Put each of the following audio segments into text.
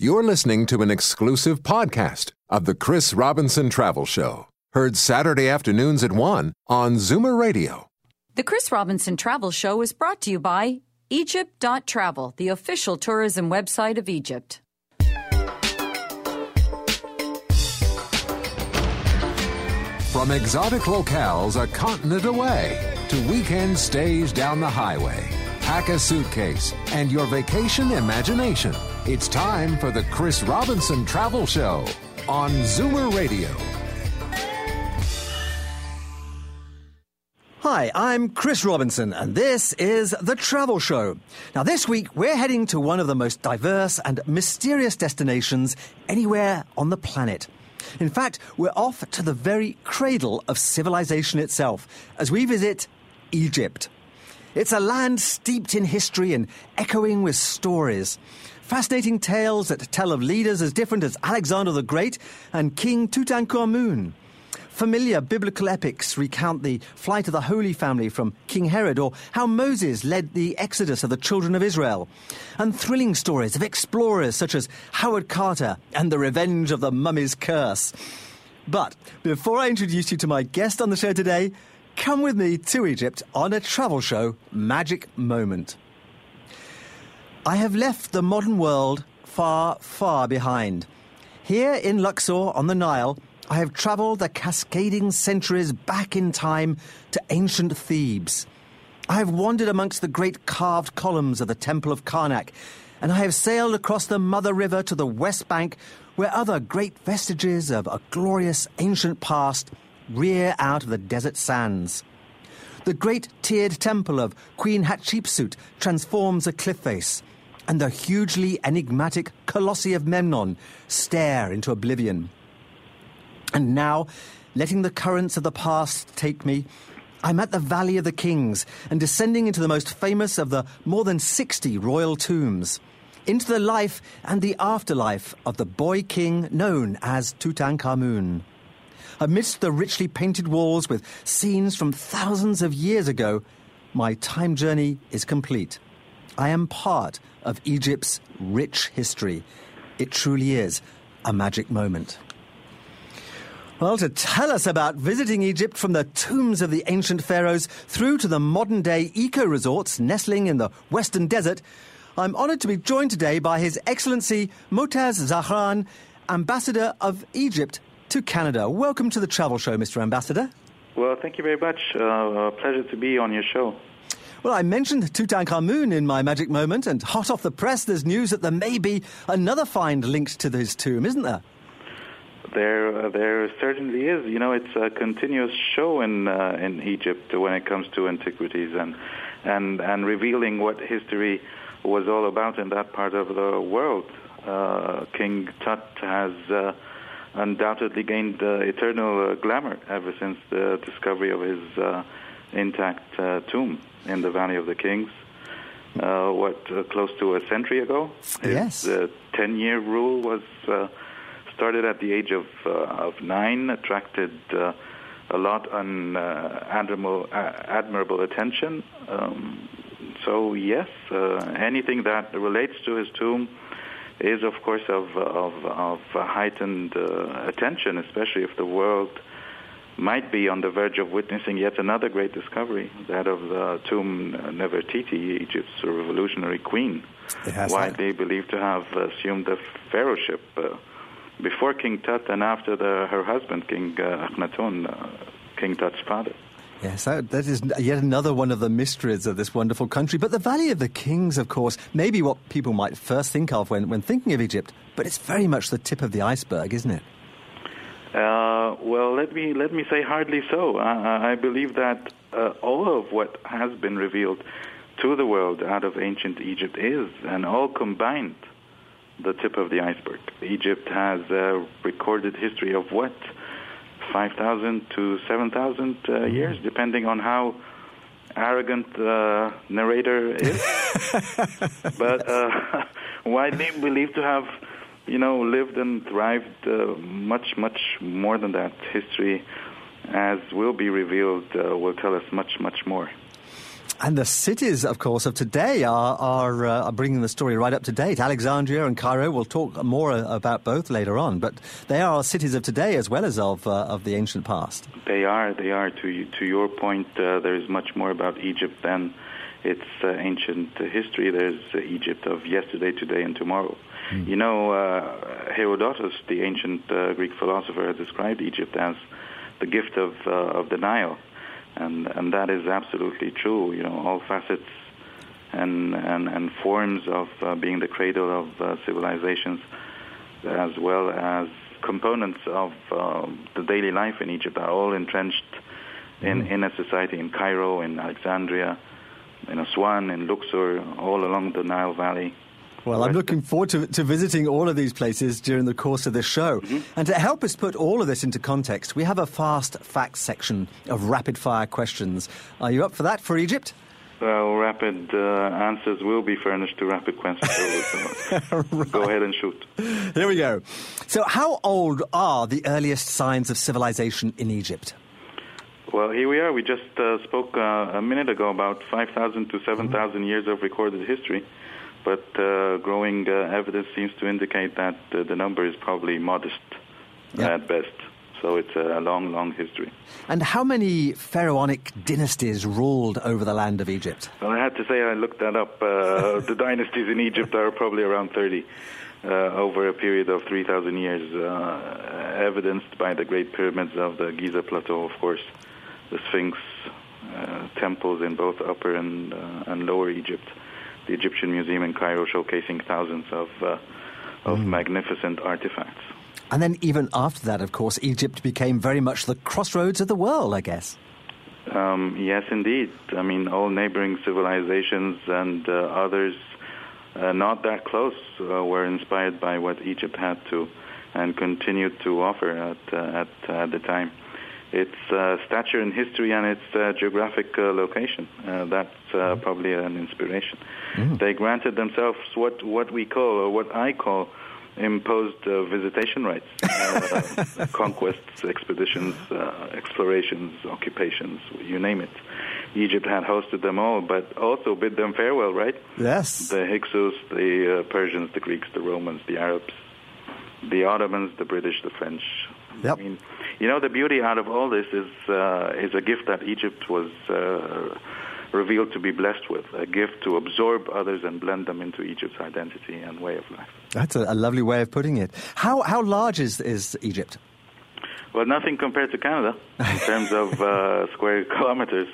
You're listening to an exclusive podcast of the Chris Robinson Travel Show, heard Saturday afternoons at 1 on Zoomer Radio. The Chris Robinson Travel Show is brought to you by Egypt.travel, the official tourism website of Egypt. From exotic locales a continent away to weekend stays down the highway, pack a suitcase and your vacation imagination. It's time for the Chris Robinson Travel Show on Zoomer Radio. Hi, I'm Chris Robinson, and this is The Travel Show. Now, this week, we're heading to one of the most diverse and mysterious destinations anywhere on the planet. In fact, we're off to the very cradle of civilization itself as we visit Egypt. It's a land steeped in history and echoing with stories. Fascinating tales that tell of leaders as different as Alexander the Great and King Tutankhamun. Familiar biblical epics recount the flight of the Holy Family from King Herod or how Moses led the exodus of the children of Israel. And thrilling stories of explorers such as Howard Carter and the revenge of the mummy's curse. But before I introduce you to my guest on the show today, come with me to Egypt on a travel show, Magic Moment. I have left the modern world far, far behind. Here in Luxor on the Nile, I have travelled the cascading centuries back in time to ancient Thebes. I have wandered amongst the great carved columns of the Temple of Karnak, and I have sailed across the Mother River to the West Bank, where other great vestiges of a glorious ancient past rear out of the desert sands. The great tiered temple of Queen Hatshepsut transforms a cliff face, and the hugely enigmatic Colossi of Memnon stare into oblivion. And now, letting the currents of the past take me, I'm at the Valley of the Kings and descending into the most famous of the more than 60 royal tombs, into the life and the afterlife of the boy king known as Tutankhamun. Amidst the richly painted walls with scenes from thousands of years ago, my time journey is complete. I am part of Egypt's rich history. It truly is a magic moment. Well, to tell us about visiting Egypt from the tombs of the ancient pharaohs through to the modern day eco resorts nestling in the western desert, I'm honoured to be joined today by His Excellency Motaz Zahran, Ambassador of Egypt to Canada. Welcome to the Travel Show, Mr. Ambassador. Well, thank you very much. Uh, a pleasure to be on your show. Well, I mentioned Tutankhamun in my magic moment, and hot off the press, there's news that there may be another find linked to his tomb, isn't there? There, uh, there certainly is. You know, it's a continuous show in uh, in Egypt when it comes to antiquities and and and revealing what history was all about in that part of the world. Uh, King Tut has uh, undoubtedly gained uh, eternal uh, glamour ever since the discovery of his intact tomb in the Valley of the Kings. what close to a century ago? Yes. The ten-year rule was started at the age of uh, of nine, attracted uh, a lot on uh, admirable admirable attention. Um, so yes, anything that relates to his tomb is of course of of, of heightened attention, especially if the world might be on the verge of witnessing yet another great discovery, that of the tomb Nefertiti, Egypt's revolutionary queen, widely believed to have assumed the pharaohship uh, before King Tut and after the, her husband, King uh, Akhenaten, uh, King Tut's father. Yes, that, that is yet another one of the mysteries of this wonderful country. But the Valley of the Kings, of course, may be what people might first think of when, when thinking of Egypt, but it's very much the tip of the iceberg, isn't it? Uh, well, let me let me say hardly so. I, I believe that uh, all of what has been revealed to the world out of ancient Egypt is, and all combined, the tip of the iceberg. Egypt has a recorded history of what? 5,000 to 7,000 uh, mm-hmm. years, depending on how arrogant the uh, narrator is. but uh, widely believed to have, you know, lived and thrived uh, much, much more than that. History, as will be revealed, uh, will tell us much, much more. And the cities, of course, of today are, are, uh, are bringing the story right up to date. Alexandria and Cairo, we'll talk more about both later on, but they are cities of today as well as of, uh, of the ancient past. They are, they are. To, to your point, uh, there is much more about Egypt than its uh, ancient history. There's Egypt of yesterday, today, and tomorrow. Mm. You know, uh, Herodotus, the ancient uh, Greek philosopher, described Egypt as the gift of, of the Nile and and that is absolutely true. You know, all facets and and, and forms of uh, being the cradle of uh, civilizations, as well as components of uh, the daily life in Egypt, are all entrenched in mm. in a society in Cairo, in Alexandria, in Aswan, in Luxor, all along the Nile Valley. Well, I'm looking forward to, to visiting all of these places during the course of this show. Mm-hmm. And to help us put all of this into context, we have a fast facts section of rapid fire questions. Are you up for that for Egypt? Well, rapid uh, answers will be furnished to rapid questions. right. Go ahead and shoot. Here we go. So, how old are the earliest signs of civilization in Egypt? Well, here we are. We just uh, spoke uh, a minute ago about 5,000 to 7,000 mm-hmm. years of recorded history but uh, growing uh, evidence seems to indicate that uh, the number is probably modest yeah. at best. So it's a long, long history. And how many pharaonic dynasties ruled over the land of Egypt? Well, I had to say I looked that up. Uh, the dynasties in Egypt are probably around 30 uh, over a period of 3,000 years, uh, evidenced by the Great Pyramids of the Giza Plateau, of course, the Sphinx, temples in both Upper and, and Lower Egypt the Egyptian Museum in Cairo showcasing thousands of, uh, of mm. magnificent artifacts. And then, even after that, of course, Egypt became very much the crossroads of the world, I guess. Um, yes, indeed. I mean, all neighboring civilizations and uh, others uh, not that close uh, were inspired by what Egypt had to and continued to offer at, uh, at, at the time its uh, stature in history and its uh, geographic uh, location. Uh, that's uh, probably an inspiration. Mm. They granted themselves what, what we call, or what I call, imposed uh, visitation rights, conquests, expeditions, explorations, occupations, you name it. Egypt had hosted them all, but also bid them farewell, right? Yes. The Hyksos, the Persians, the Greeks, the Romans, the Arabs, the Ottomans, the British, the French. Yep. I mean, you know, the beauty out of all this is uh, is a gift that Egypt was uh, revealed to be blessed with, a gift to absorb others and blend them into Egypt's identity and way of life. That's a, a lovely way of putting it. How how large is is Egypt? Well, nothing compared to Canada in terms of uh, square kilometers,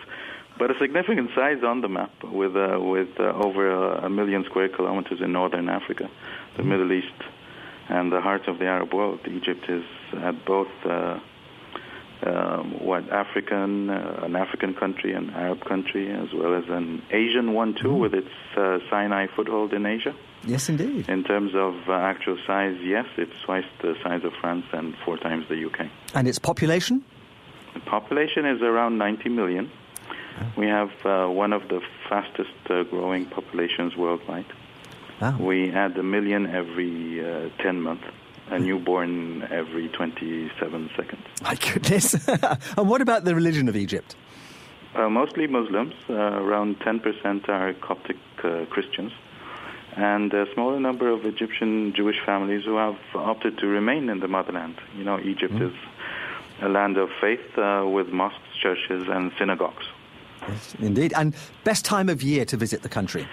but a significant size on the map, with uh, with uh, over a, a, million square kilometers in northern Africa, the mm. Middle East, and the heart of the Arab world. Egypt is at both uh, um, what African, uh, an African country, an Arab country, as well as an Asian one too, mm. with its uh, Sinai foothold in Asia. Yes, indeed. In terms of uh, actual size, yes, it's twice the size of France and four times the UK. And its population? The population is around 90 million. Oh. We have uh, one of the fastest uh, growing populations worldwide. Oh. We add a million every uh, 10 months a newborn every 27 seconds. My goodness. and what about the religion of Egypt? Uh, mostly Muslims. Uh, around 10% are Coptic uh, Christians. And a smaller number of Egyptian Jewish families who have opted to remain in the motherland. You know, Egypt mm. is a land of faith uh, with mosques, churches, and synagogues. Yes, indeed. And best time of year to visit the country?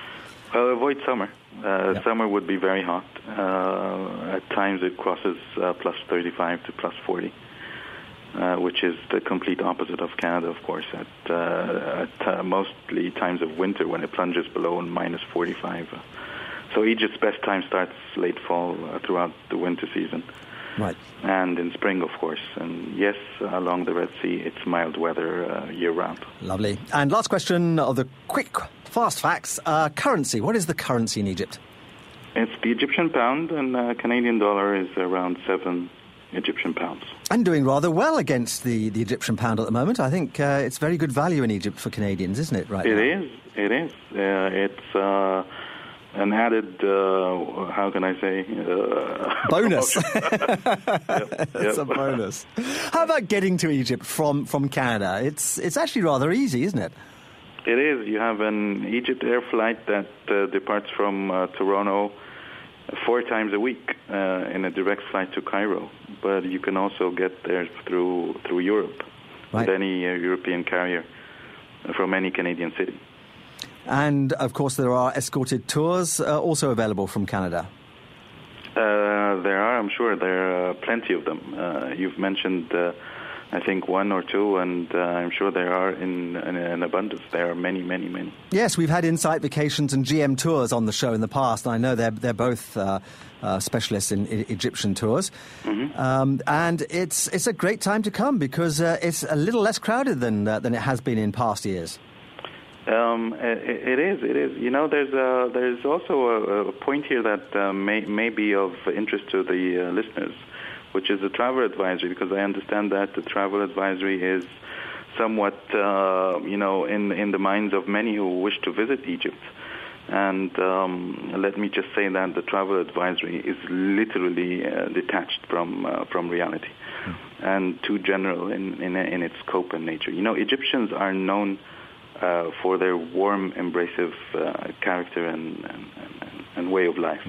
Well, avoid summer. Uh, yep. Summer would be very hot. Uh, at times it crosses uh, plus 35 to plus 40, uh, which is the complete opposite of Canada, of course, at, uh, at uh, mostly times of winter when it plunges below minus 45. So Egypt's best time starts late fall throughout the winter season. Right. And in spring, of course. And yes, along the Red Sea, it's mild weather year round. Lovely. And last question of the quick Fast facts. Uh, currency. What is the currency in Egypt? It's the Egyptian pound, and uh, Canadian dollar is around seven Egyptian pounds. And doing rather well against the, the Egyptian pound at the moment. I think uh, it's very good value in Egypt for Canadians, isn't it? Right. It now? is. It is. Uh, it's uh, an added, uh, how can I say? Uh, bonus. yep, It's a bonus. How about getting to Egypt from, from Canada? It's, it's actually rather easy, isn't it? It is. You have an Egypt Air flight that uh, departs from uh, Toronto four times a week uh, in a direct flight to Cairo. But you can also get there through through Europe Right. with any uh, European carrier from any Canadian city. And of course, there are escorted tours uh, also available from Canada. Uh, there are, I'm sure, there are plenty of them. Uh, you've mentioned, uh, I think, one or two, and uh, I'm sure there are in, in, in abundance. There are many, many, many. Yes, we've had Insight Vacations and GM Tours on the show in the past. and I know they're they're both uh, uh, specialists in, I- Egyptian tours, um, and it's it's a great time to come because uh, it's a little less crowded than uh, than it has been in past years. Um, it, it is. It is. You know, there's a, there's also a, a point here that uh, may may be of interest to the uh, listeners, which is the travel advisory, because I understand that the travel advisory is somewhat, uh, you know, in in the minds of many who wish to visit Egypt. And um, let me just say that the travel advisory is literally uh, detached from uh, from reality, and too general in, in in its scope and nature. You know, Egyptians are known uh, for their warm, embracive uh, character and, and, and, and way of life,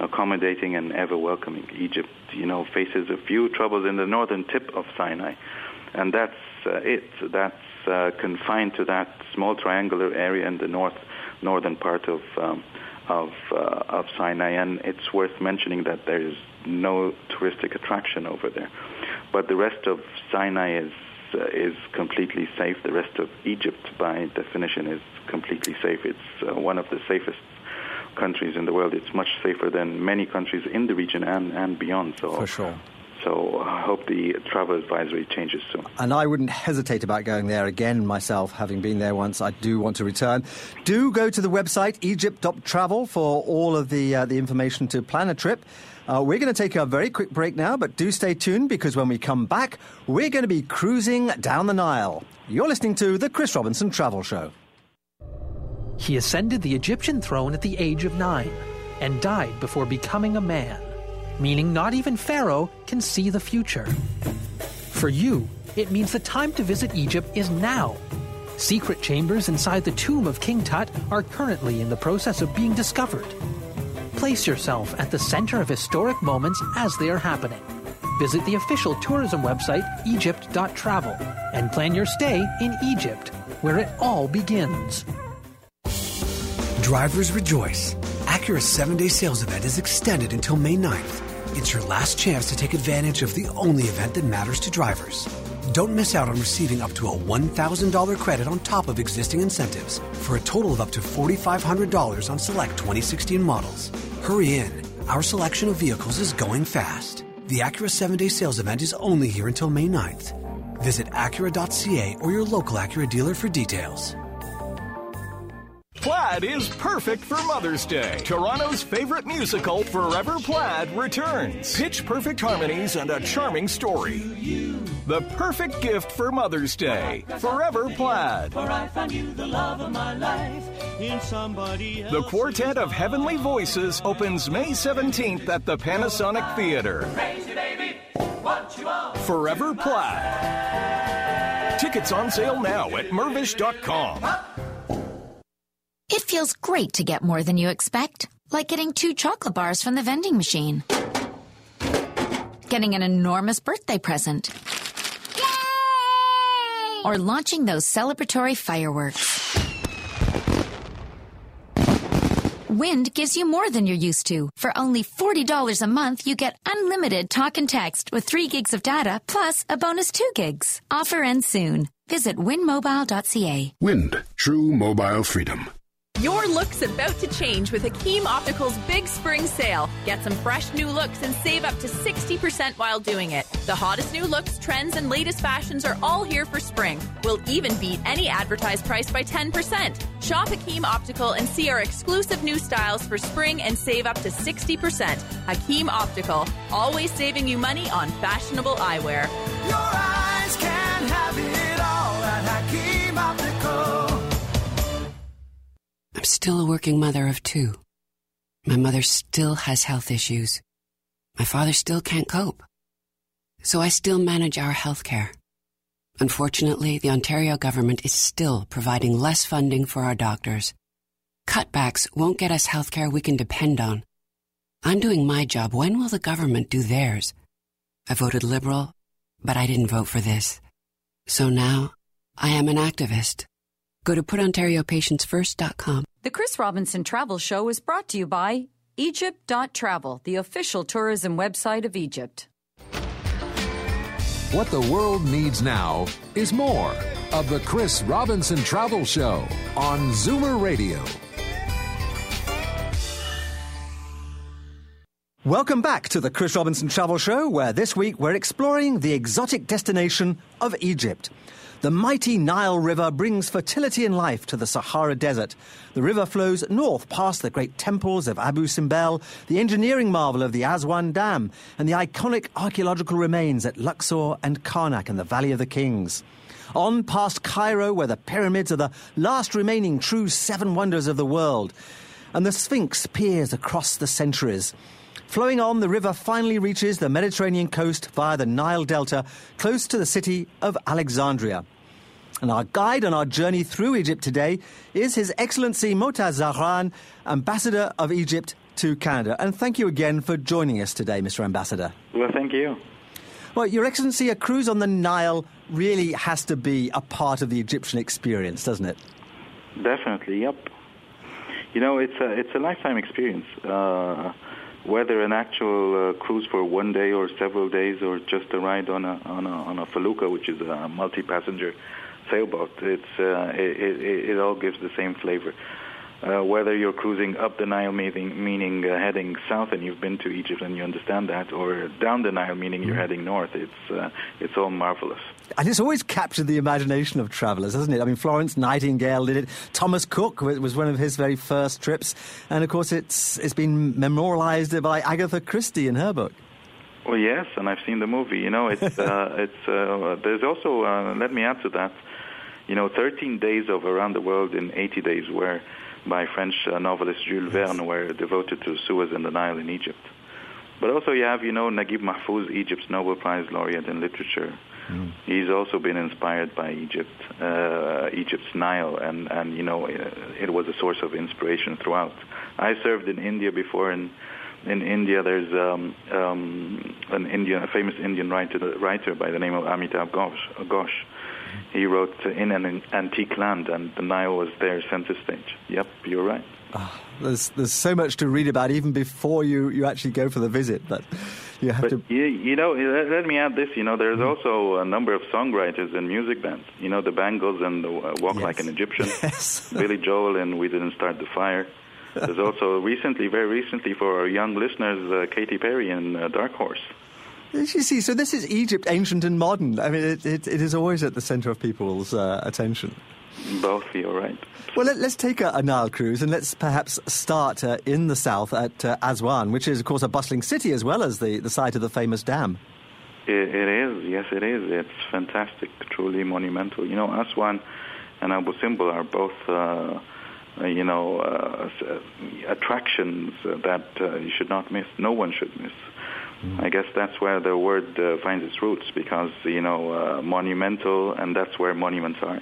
accommodating and ever welcoming. Egypt, you know, faces a few troubles in the northern tip of Sinai, and that's uh, it. That's uh, confined to that small triangular area in the north northern part of um, of uh, of Sinai, and it's worth mentioning that there is no touristic attraction over there, but the rest of Sinai is uh, is completely safe. The rest of Egypt, by definition, is completely safe. It's uh, one of the safest countries in the world. It's much safer than many countries in the region and, and beyond. So, For sure. So I hope the travel advisory changes soon. And I wouldn't hesitate about going there again myself, having been there once. I do want to return. Do go to the website egypt.travel for all of the, uh, the information to plan a trip. Uh, we're going to take a very quick break now, but do stay tuned because when we come back, we're going to be cruising down the Nile. You're listening to the Chris Robinson Travel Show. He ascended the Egyptian throne at the age of nine and died before becoming a man, meaning not even Pharaoh can see the future. For you, it means the time to visit Egypt is now. Secret chambers inside the tomb of King Tut are currently in the process of being discovered. Place yourself at the center of historic moments as they are happening. Visit the official tourism website egypt.travel and plan your stay in Egypt, where it all begins. Drivers rejoice. Acura's seven day sales event is extended until May 9th. It's your last chance to take advantage of the only event that matters to drivers. Don't miss out on receiving up to a $1,000 credit on top of existing incentives for a total of up to $4,500 on select 2016 models. Hurry in. Our selection of vehicles is going fast. The Acura 7 day sales event is only here until May 9th. Visit Acura.ca or your local Acura dealer for details. Plaid is perfect for Mother's Day. Toronto's favorite musical, Forever Plaid, returns. Pitch perfect harmonies and a charming story. The perfect gift for Mother's Day. Forever Plaid. For I found you the love of my life in somebody else. The Quartet of Heavenly Voices opens May 17th at the Panasonic Theater. Crazy baby, what you want? Forever Plaid. Tickets on sale now at mirvish.com. It feels great to get more than you expect, like getting two chocolate bars from the vending machine, getting an enormous birthday present, Yay! or launching those celebratory fireworks. Wind gives you more than you're used to. For only $40 a month, you get unlimited talk and text with 3 gigs of data plus a bonus 2 gigs. Offer ends soon. Visit windmobile.ca. Wind, true mobile freedom. Your look's about to change with Hakim Optical's big spring sale. Get some fresh new looks and save up to 60% while doing it. The hottest new looks, trends, and latest fashions are all here for spring. We'll even beat any advertised price by 10%. Shop Hakim Optical and see our exclusive new styles for spring and save up to 60%. Hakim Optical, always saving you money on fashionable eyewear. Your eyes can have it all at Hakim Optical. I'm still a working mother of two. My mother still has health issues. My father still can't cope. So I still manage our health care. Unfortunately, the Ontario government is still providing less funding for our doctors. Cutbacks won't get us health care we can depend on. I'm doing my job. When will the government do theirs? I voted Liberal, but I didn't vote for this. So now, I am an activist. Go to putontariopatientsfirst.com. The Chris Robinson Travel Show is brought to you by Egypt.travel, the official tourism website of Egypt. What the world needs now is more of the Chris Robinson Travel Show on Zoomer Radio. Welcome back to the Chris Robinson Travel Show, where this week we're exploring the exotic destination of Egypt. The mighty Nile River brings fertility and life to the Sahara Desert. The river flows north past the great temples of Abu Simbel, the engineering marvel of the Aswan Dam, and the iconic archaeological remains at Luxor and Karnak in the Valley of the Kings. On past Cairo, where the pyramids are the last remaining true seven wonders of the world, and the Sphinx peers across the centuries. Flowing on, the river finally reaches the Mediterranean coast via the Nile Delta, close to the city of Alexandria. And our guide on our journey through Egypt today is His Excellency Motaz Zahran, Ambassador of Egypt to Canada. And thank you again for joining us today, Mr. Ambassador. Well, thank you. Well, Your Excellency, a cruise on the Nile really has to be a part of the Egyptian experience, doesn't it? Definitely, yep. You know, it's a, it's a lifetime experience. Uh, whether an actual uh, cruise for one day or several days or just a ride on a, on a, on a felucca, which is a multi-passenger sailboat, it's, uh, it, it, it all gives the same flavor. Uh, whether you're cruising up the Nile, meaning, meaning uh, heading south, and you've been to Egypt and you understand that, or down the Nile, meaning you're heading north, it's uh, it's all marvelous. And it's always captured the imagination of travellers, hasn't it? I mean, Florence Nightingale did it. Thomas Cook was one of his very first trips, and of course, it's it's been memorialised by Agatha Christie in her book. Well, yes, and I've seen the movie. You know, it's uh, it's uh, there's also uh, let me add to that. You know, 13 days of around the world in 80 days, where by French uh, novelist Jules Verne were devoted to Suez and the Nile in Egypt. But also you have, you know, Naguib Mahfouz, Egypt's Nobel Prize laureate in literature. Mm. He's also been inspired by Egypt, uh, Egypt's Nile, and, and you know, it was a source of inspiration throughout. I served in India before, and in India there's um, um, an Indian, a famous Indian writer, writer by the name of Amitav Ghosh. Ghosh he wrote In an Antique Land, and the Nile was their center stage. Yep, you're right. Oh, there's there's so much to read about even before you, you actually go for the visit, but you have but to. You, you know, let, let, me add this. You know, there's also a number of songwriters and music bands. You know, the Bangles and the uh, Walk yes. Like an Egyptian. Yes. Billy Joel and We Didn't Start the Fire. There's also recently, very recently, for our young listeners, uh, Katy Perry and uh, Dark Horse. You see, so this is Egypt, ancient and modern. I mean, it, it, it is always at the centre of people's uh, attention. Both, you're right. Well, let, us take a, a, Nile cruise and let's perhaps start uh, in the south at uh, Aswan, which is, of course, a bustling city as well as the, the site of the famous dam. It, it is, yes, it is. It's fantastic, truly monumental. You know, Aswan and Abu Simbel are both, uh, uh you know, uh, attractions that uh, you should not miss. No one should miss. I guess that's where the word uh, finds its roots because, you know, uh, monumental, and that's where monuments are.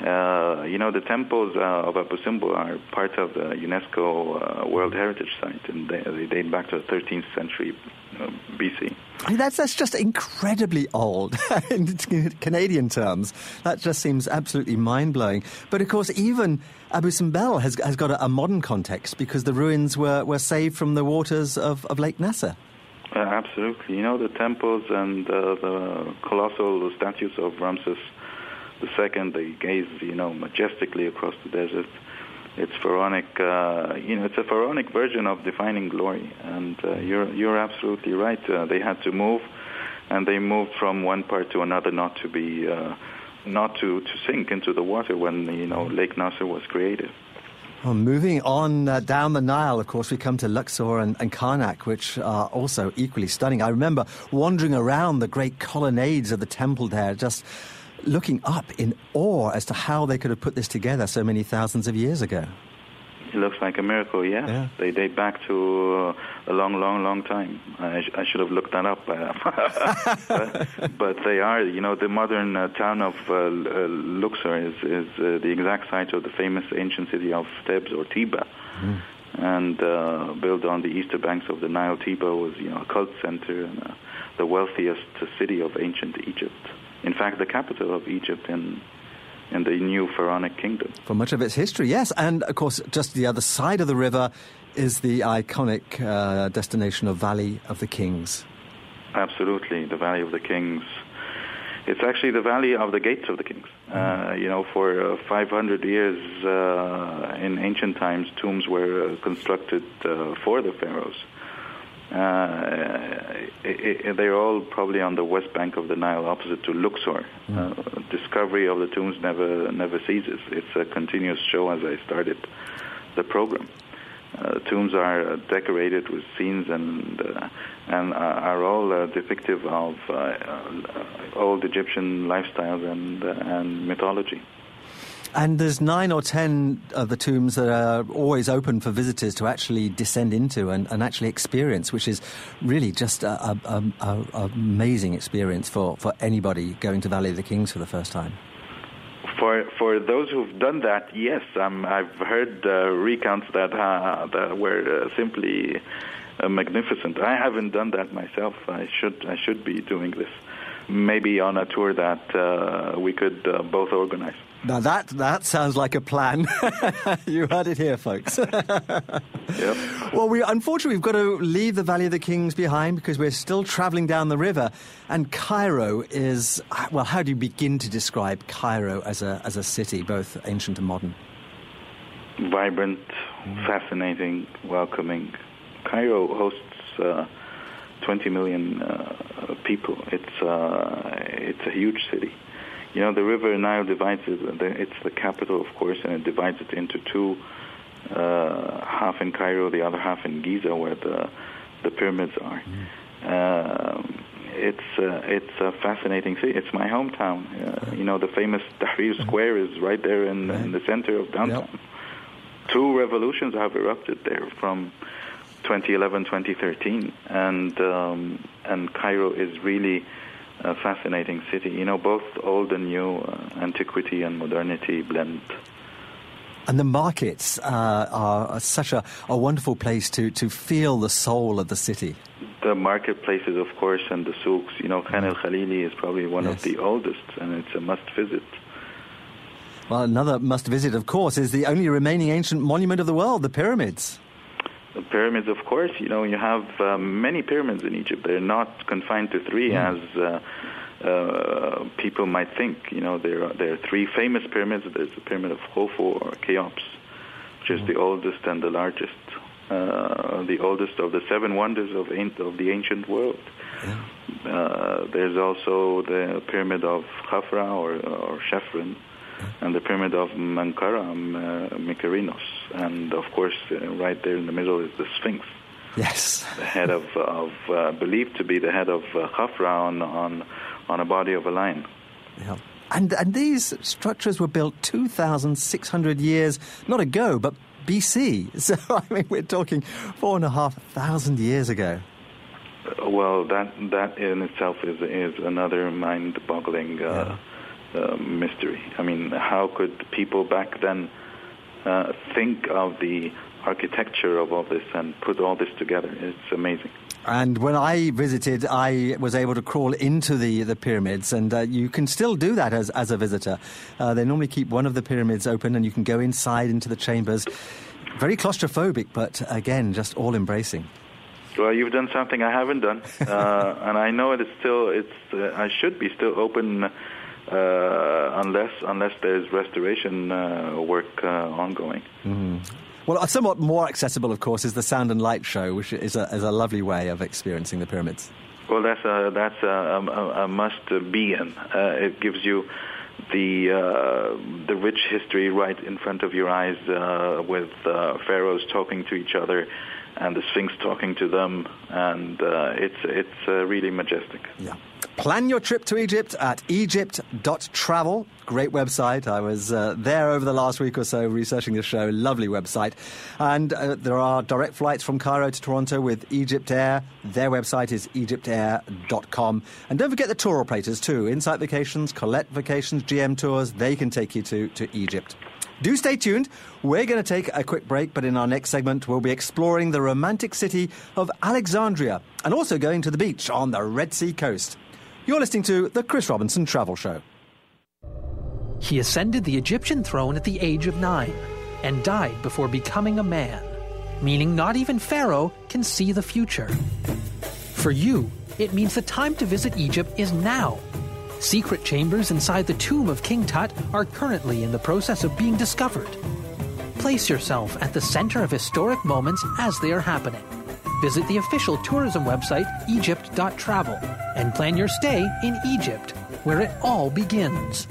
Uh, you know, the temples uh, of Abu Simbel are part of the UNESCO uh, World Heritage Site, and they, they, date back to the 13th century uh, BC. That's, that's just incredibly old in Canadian terms. That just seems absolutely mind blowing. But of course, even Abu Simbel has, has got a, a modern context because the ruins were, were saved from the waters of, of Lake Nasser. Uh, absolutely. You know, the temples and uh, the colossal statues of Ramses II, they gaze, you know, majestically across the desert. It's pharaonic, uh, you know, it's a pharaonic version of defining glory. And uh, you're, you're absolutely right. Uh, they had to move, and they moved from one part to another not to be, uh, not to, to sink into the water when, you know, Lake Nasser was created. Well, moving on uh, down the Nile, of course, we come to Luxor and, and, Karnak, which are also equally stunning. I remember wandering around the great colonnades of the temple there, just looking up in awe as to how they could have put this together so many thousands of years ago. It looks like a miracle, yes. Yeah. They date back to uh, a long, long, long time. I, sh- I should have looked that up. but, but they are, you know, the modern uh, town of uh, uh, Luxor is, is uh, the exact site of the famous ancient city of Thebes or Tiba. And uh, built on the eastern banks of the Nile, Tiba was, you know, a cult center and uh, the wealthiest city of ancient Egypt. In fact, the capital of Egypt in in the new pharaonic kingdom. For much of its history, yes. And of course, just the other side of the river is the iconic uh, destination of Valley of the Kings. Absolutely, the Valley of the Kings. It's actually the Valley of the Gates of the Kings. Uh, you know, for uh, 500 years uh, in ancient times, tombs were uh, constructed uh, for the pharaohs. Uh, i i they're all probably on the west bank of the Nile, opposite to Luxor. Uh, discovery of the tombs never never ceases. It's a continuous show. As I started the program, uh, tombs are uh, decorated with scenes and uh, and uh, are all uh, depictive of uh, uh, old Egyptian lifestyles and uh, and mythology. And there's nine or ten of the tombs that are always open for visitors to actually descend into and, and actually experience, which is really just a, a, a, a amazing experience for, for anybody going to Valley of the Kings for the first time. For for those who've done that, yes, um, I've heard uh, recounts that uh, that were uh, simply uh, magnificent. I haven't done that myself. I should I should be doing this. Maybe on a tour that uh, we could uh, both organize. Now that that sounds like a plan. you heard it here, folks. Yep. Well, we unfortunately we've got to leave the Valley of the Kings behind because we're still travelling down the river, and Cairo is well. How do you begin to describe Cairo as a as a city, both ancient and modern? vibrant, fascinating, welcoming. Cairo hosts uh, 20 million uh, people. It's uh, it's a huge city. You know, the River Nile divides it. It's the capital, of course, and it divides it into two. Uh, half in Cairo, the other half in Giza, where the the pyramids are. Um, it's uh, it's a fascinating city. It's my hometown. Uh, you know, the famous Tahrir Square is right there in, in the center of downtown. Two revolutions have erupted there from 2011, 2013, and um, and Cairo is really a fascinating city. You know, both old and new, uh, antiquity and modernity blend. And the markets uh, are such a, a wonderful place to, to feel the soul of the city. The marketplaces, of course, and the souks. You know, Khan el Khalili is probably one Yes. of the oldest, and it's a must visit. Well, another must visit, of course, is the only remaining ancient monument of the world, the pyramids. The pyramids, of course, you know, you have uh, many pyramids in Egypt. They're not confined to three as uh, uh, people might think. You know, there are, there are three famous pyramids. There's the pyramid of Khufu or Cheops, which is the oldest and the largest, uh, the oldest of the seven wonders of, an- of the ancient world. Uh, there's also the pyramid of Khafra or, or Chefren, and the pyramid of Menkaure, um, uh, Mykerinos, and of course, uh, right there in the middle is the Sphinx, Yes. the head of, of uh, believed to be the head of uh, Khafra on, on on a body of a lion. Yeah. And, and these structures were built 2,600 years, not ago, but BC. So, I mean, we're talking four and a half thousand years ago. Well, that that in itself is is another mind-boggling uh, uh, mystery. I mean, how could people back then uh, think of the architecture of all this and put all this together? It's amazing. And when I visited, I was able to crawl into the, the pyramids, and uh, you can still do that as, as a visitor. Uh, they normally keep one of the pyramids open, and you can go inside into the chambers. Very claustrophobic, but again, just all embracing. Well, you've done something I haven't done, uh, and I know it is still. It's. Uh, I should be still open, uh, unless unless there's restoration uh, work uh, ongoing. Well, uh, somewhat more accessible, of course, is the Sound and Light Show, which is a, is a lovely way of experiencing the pyramids. Well, that's a that's a, a, a must be in. Uh, it gives you the uh, the rich history right in front of your eyes, uh, with uh, pharaohs talking to each other, and the Sphinx talking to them, and uh, it's it's uh, really majestic. Yeah. Plan your trip to Egypt at egypt.travel. Great website. I was uh, there over the last week or so researching the show. Lovely website. And uh, there are direct flights from Cairo to Toronto with Egypt Air. Their website is egyptair.com. And don't forget the tour operators too. Insight Vacations, Collette Vacations, GM Tours. They can take you to, to Egypt. Do stay tuned. We're going to take a quick break, but in our next segment, we'll be exploring the romantic city of Alexandria and also going to the beach on the Red Sea coast. You're listening to The Chris Robinson Travel Show. He ascended the Egyptian throne at the age of nine and died before becoming a man, meaning not even Pharaoh can see the future. For you, it means the time to visit Egypt is now. Secret chambers inside the tomb of King Tut are currently in the process of being discovered. Place yourself at the center of historic moments as they are happening. Visit the official tourism website, egypt.travel, and plan your stay in Egypt, where it all begins.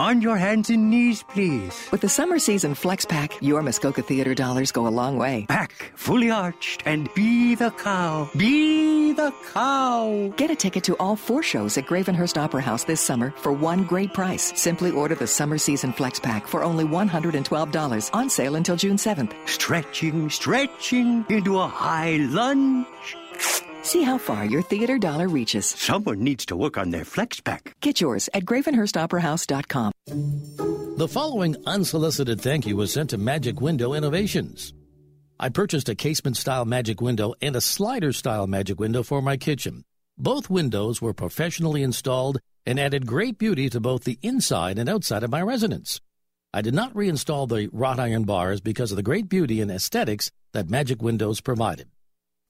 On your hands and knees, please. With the summer season Flex Pack, your Muskoka Theater dollars go a long way. Back, fully arched, and be the cow. Be the cow. Get a ticket to all four shows at Gravenhurst Opera House this summer for one great price. Simply order the summer season Flex Pack for only $112 on sale until June 7th. Stretching, stretching into a high lunge. See how far your theater dollar reaches. Someone needs to work on their flex pack. Get yours at gravenhurstoperahouse.com. The following unsolicited thank you was sent to Magic Window Innovations. I purchased a casement style magic window and a slider style magic window for my kitchen. Both windows were professionally installed and added great beauty to both the inside and outside of my residence. I did not reinstall the wrought iron bars because of the great beauty and aesthetics that magic windows provided.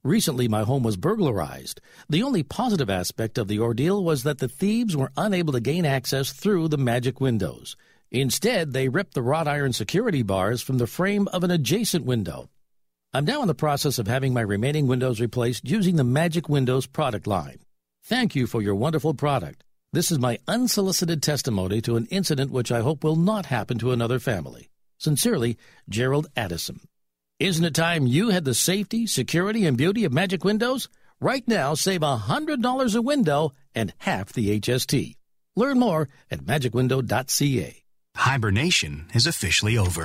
Recently, my home was burglarized. The only positive aspect of the ordeal was that the thieves were unable to gain access through the magic windows. Instead, they ripped the wrought iron security bars from the frame of an adjacent window. I'm now in the process of having my remaining windows replaced using the Magic Windows product line. Thank you for your wonderful product. This is my unsolicited testimony to an incident which I hope will not happen to another family. Sincerely, Gerald Addison. Isn't it time you had the safety, security, and beauty of Magic Windows? Right now, save $100 a window and half the HST. Learn more at magicwindow.ca. Hibernation is officially over.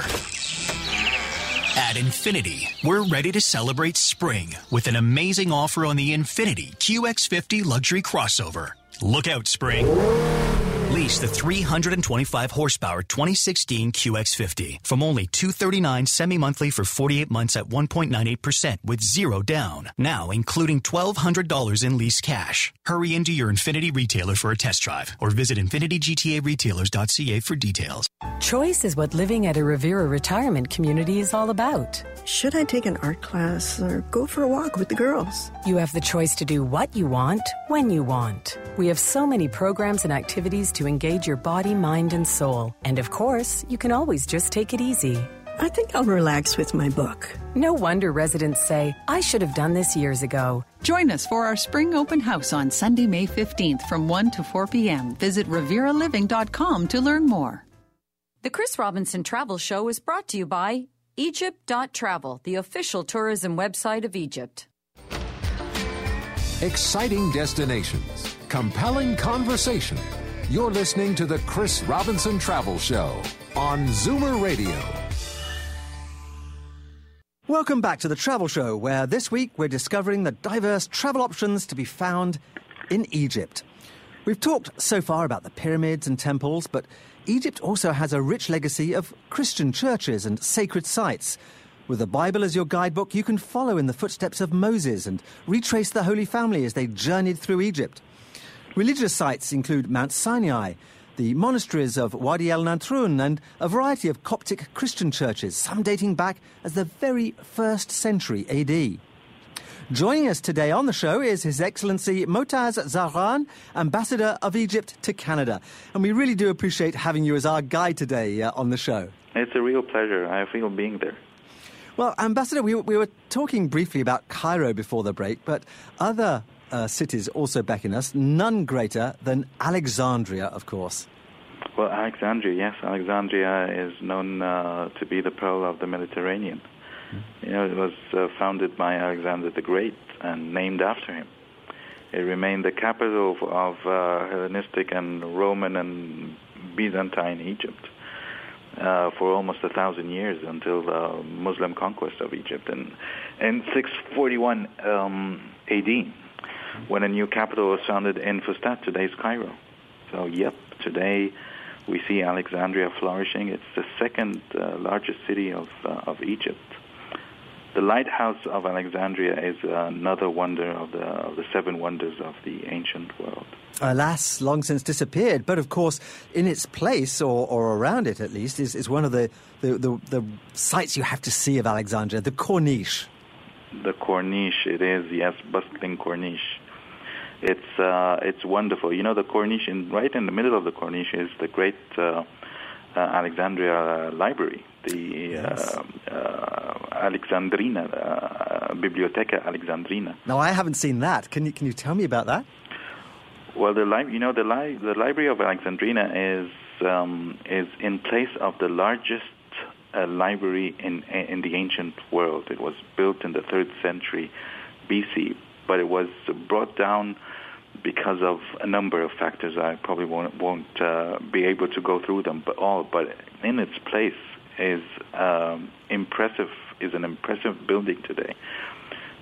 At Infiniti, we're ready to celebrate spring with an amazing offer on the Infiniti QX50 luxury crossover. Look out, spring! Lease the 325 horsepower 2016 QX50 from only 239 semi-monthly for 48 months at 1.98% with zero down. Now including $1,200 in lease cash. Hurry into your Infiniti retailer for a test drive or visit infinitigtaretailers.ca for details. Choice is what living at a Revera retirement community is all about. Should I take an art class or go for a walk with the girls? You have the choice to do what you want, when you want. We have so many programs and activities to engage your body, mind, and soul. And of course, you can always just take it easy. I think I'll relax with my book. No wonder residents say, I should have done this years ago. Join us for our spring open house on Sunday, May 15th from 1 to 4 p.m. Visit ReveraLiving.com to learn more. The Chris Robinson Travel Show is brought to you by Egypt.travel, the official tourism website of Egypt. Exciting destinations, compelling conversation. You're listening to the Chris Robinson Travel Show on Zoomer Radio. Welcome back to the Travel Show, where this week we're discovering the diverse travel options to be found in Egypt. We've talked so far about the pyramids and temples, but Egypt also has a rich legacy of Christian churches and sacred sites. With the Bible as your guidebook, you can follow in the footsteps of Moses and retrace the Holy Family as they journeyed through Egypt. Religious sites include Mount Sinai, the monasteries of Wadi el Natrun, and a variety of Coptic Christian churches, some dating back as the very first century AD. Joining us today on the show is His Excellency Motaz Zahran, Ambassador of Egypt to Canada. And we really do appreciate having you as our guide today uh, on the show. It's a real pleasure. I feel being there. Well, Ambassador, we, we were talking briefly about Cairo before the break, but other uh, cities also beckon us, none greater than Alexandria, of course. Well, Alexandria, yes. Alexandria is known uh, to be the pearl of the Mediterranean. You know, it was uh, founded by Alexander the Great and named after him. It remained the capital of, of uh, Hellenistic and Roman and Byzantine Egypt uh, for almost a thousand years until the Muslim conquest of Egypt in, in 641 um, AD, when a new capital was founded in Fustat, today's Cairo. So, yep, today we see Alexandria flourishing. It's the second uh, largest city of, uh, of Egypt. The lighthouse of Alexandria is another wonder of the, of the seven wonders of the ancient world. Alas, long since disappeared. But of course, in its place, or, or around it at least, is, is one of the, the, the, the sites you have to see of Alexandria, the Corniche. The Corniche, it is, yes, bustling Corniche. It's uh, it's wonderful. You know, the Corniche, in, right in the middle of the Corniche, is the great uh, uh, Alexandria Library, the Yes. uh, uh, Alexandrina, uh, Biblioteca Alexandrina. Now, I haven't seen that. Can you, can you tell me about that? Well, the li- you know the li- the Library of Alexandrina is um, is in place of the largest uh, library in in the ancient world. It was built in the third century BC, but it was brought down because of a number of factors. I probably won't won't uh, be able to go through them, but all. But in its place is um, impressive is an impressive building today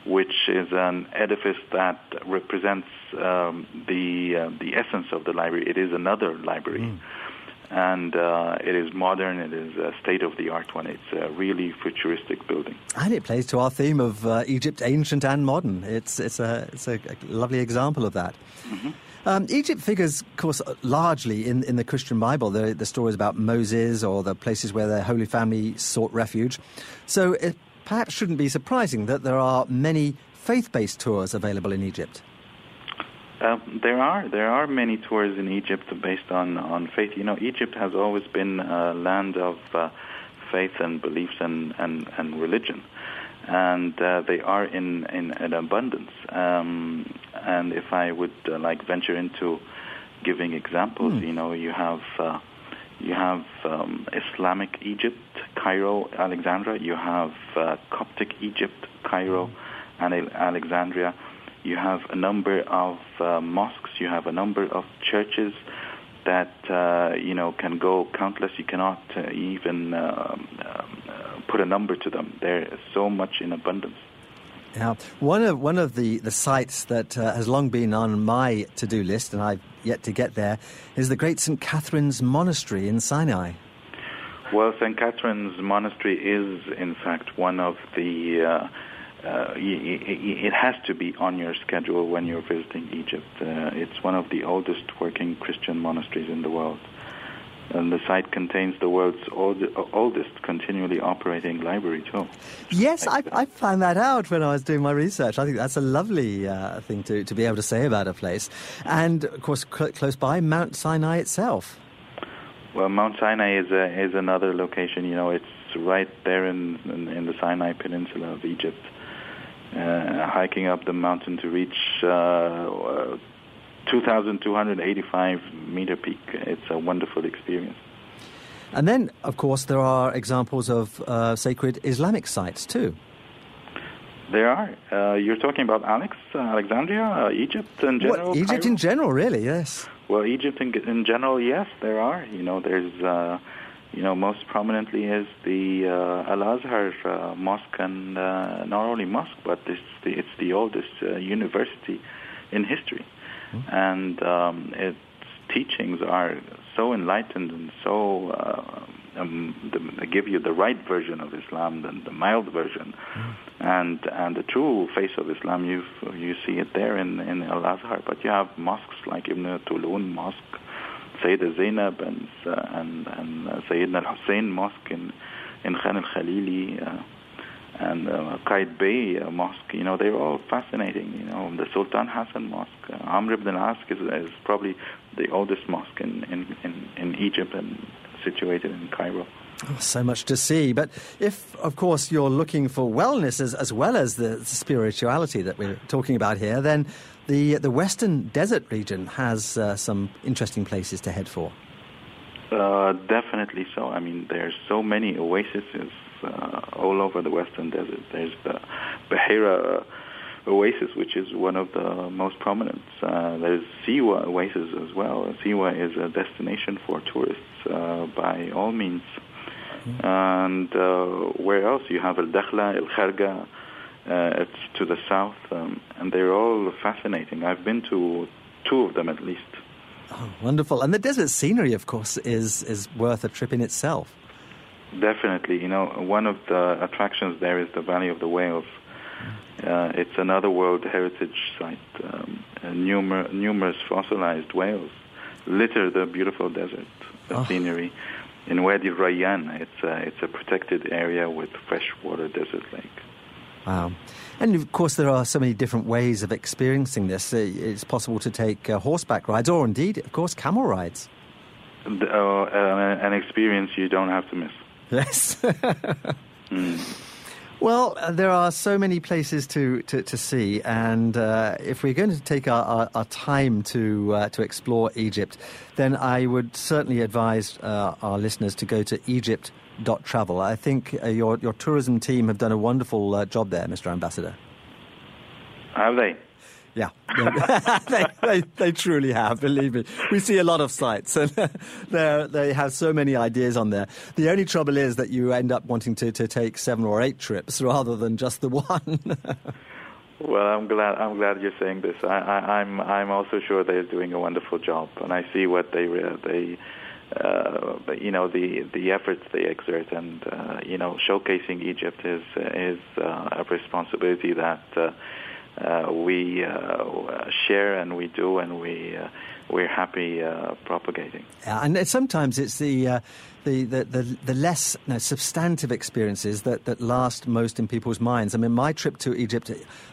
which is an edifice that represents um, the uh, the essence of the library. It is another library, and uh, it is modern. It is a state of the art one. It's a really futuristic building. And it plays to our theme of uh, Egypt, ancient and modern. It's, it's, a, it's a lovely example of that. Um, Egypt figures, of course, largely in, in the Christian Bible. The, the stories about Moses or the places where the Holy Family sought refuge. So it perhaps shouldn't be surprising that there are many faith based tours available in Egypt. Um, there are there are many tours in Egypt based on on faith. You know, Egypt has always been a land of uh, faith and beliefs and and, and religion, and uh, they are in in, in abundance. Um, and if I would uh, like venture into giving examples, you know, you have. Uh, you have um, Islamic Egypt, Cairo, Alexandria. You have uh, Coptic Egypt, Cairo, and Alexandria. You have a number of uh, mosques. You have a number of churches that uh, you know can go countless. You cannot uh, even um, um, uh, put a number to them. There is so much in abundance. Now, one of one of the, the sites that uh, has long been on my to do list, and I've yet to get there, is the Great St Catherine's Monastery in Sinai. Well, St. Catherine's Monastery is, in fact, one of the. Uh, uh, it has to be on your schedule when you're visiting Egypt. Uh, it's one of the oldest working Christian monasteries in the world. And the site contains the world's old, oldest continually operating library, too. Yes, I, I found that out when I was doing my research. I think that's a lovely uh, thing to, to be able to say about a place. And, of course, cl- close by, Mount Sinai itself. Well, Mount Sinai is a, is another location. You know, it's right there in in, in the Sinai Peninsula of Egypt. Uh, hiking up the mountain to reach uh, uh, 2,285 meter peak. It's a wonderful experience. And then, of course, there are examples of uh, sacred Islamic sites too. There are. Uh, you're talking about Alex, uh, Alexandria, uh, Egypt in general. Well, Egypt Cairo? in general, really, yes. Well, Egypt in, in general, yes, there are. You know, there's, uh, you know, most prominently is the uh, Al Azhar uh, mosque, and uh, not only mosque, but it's the, it's the oldest uh, university in history, and um, its teachings are so enlightened and so. Uh, um, the, they give you the right version of Islam, the, the mild version, and and the true face of Islam. You you see it there in in Al Azhar, but you have mosques like Ibn Tulun Mosque, Sayyidah Zainab, and uh, and and Sayyidina Al Hussein Mosque in in Khan. Uh, and uh, Qaid uh, Mosque, you know, they're all fascinating. You know, the Sultan Hassan Mosque, uh, Amr ibn al is, is probably the oldest mosque in, in, in, in Egypt and situated in Cairo. Oh, so much to see. But if, of course, you're looking for wellness as, as well as the spirituality that we're talking about here, then the, the Western Desert region has uh, some interesting places to head for. Uh, definitely so. I mean, there's so many oases uh, all over the Western Desert. There's the Bahira oasis, which is one of the most prominent. Uh, there's Siwa Oasis as well. Siwa is a destination for tourists uh, by all means. Mm-hmm. And uh, where else? You have Al Dakhla, Al Kharga. Uh, it's to the south, um, and they're all fascinating. I've been to two of them at least. Oh, wonderful! And the desert scenery, of course, is is worth a trip in itself. Definitely, you know, one of the attractions there is the Valley of the Whales. Uh, it's another World Heritage Site. Um, numer- numerous fossilized whales litter the beautiful desert the oh. scenery. In Wadi Rayyan, it's a, it's a protected area with freshwater desert lake. Wow. And of course, there are so many different ways of experiencing this. Uh, it's possible to take uh, horseback rides, or indeed, of course, camel rides. The, uh, an experience you don't have to miss. Yes. mm. Well, uh, there are so many places to, to, to see, and uh, if we're going to take our, our, our time to, uh, to explore Egypt, then I would certainly advise uh, our listeners to go to Egypt.travel. I think uh, your, your tourism team have done a wonderful uh, job there, Mr. Ambassador. Have they? Yeah, they, they, they, truly have. Believe me, we see a lot of sites, and they have so many ideas on there. The only trouble is that you end up wanting to, to take seven or eight trips rather than just the one. well, I'm glad I'm glad you're saying this. I, I, I'm I'm also sure they're doing a wonderful job, and I see what they they. Uh, you know the the efforts they exert, and uh, you know showcasing Egypt is is uh, a responsibility that uh, uh, we uh, share and we do and we uh, we're happy uh, propagating. And sometimes it's the. Uh, the, the, the, the, less know, substantive experiences that, that last most in people's minds. I mean, my trip to Egypt,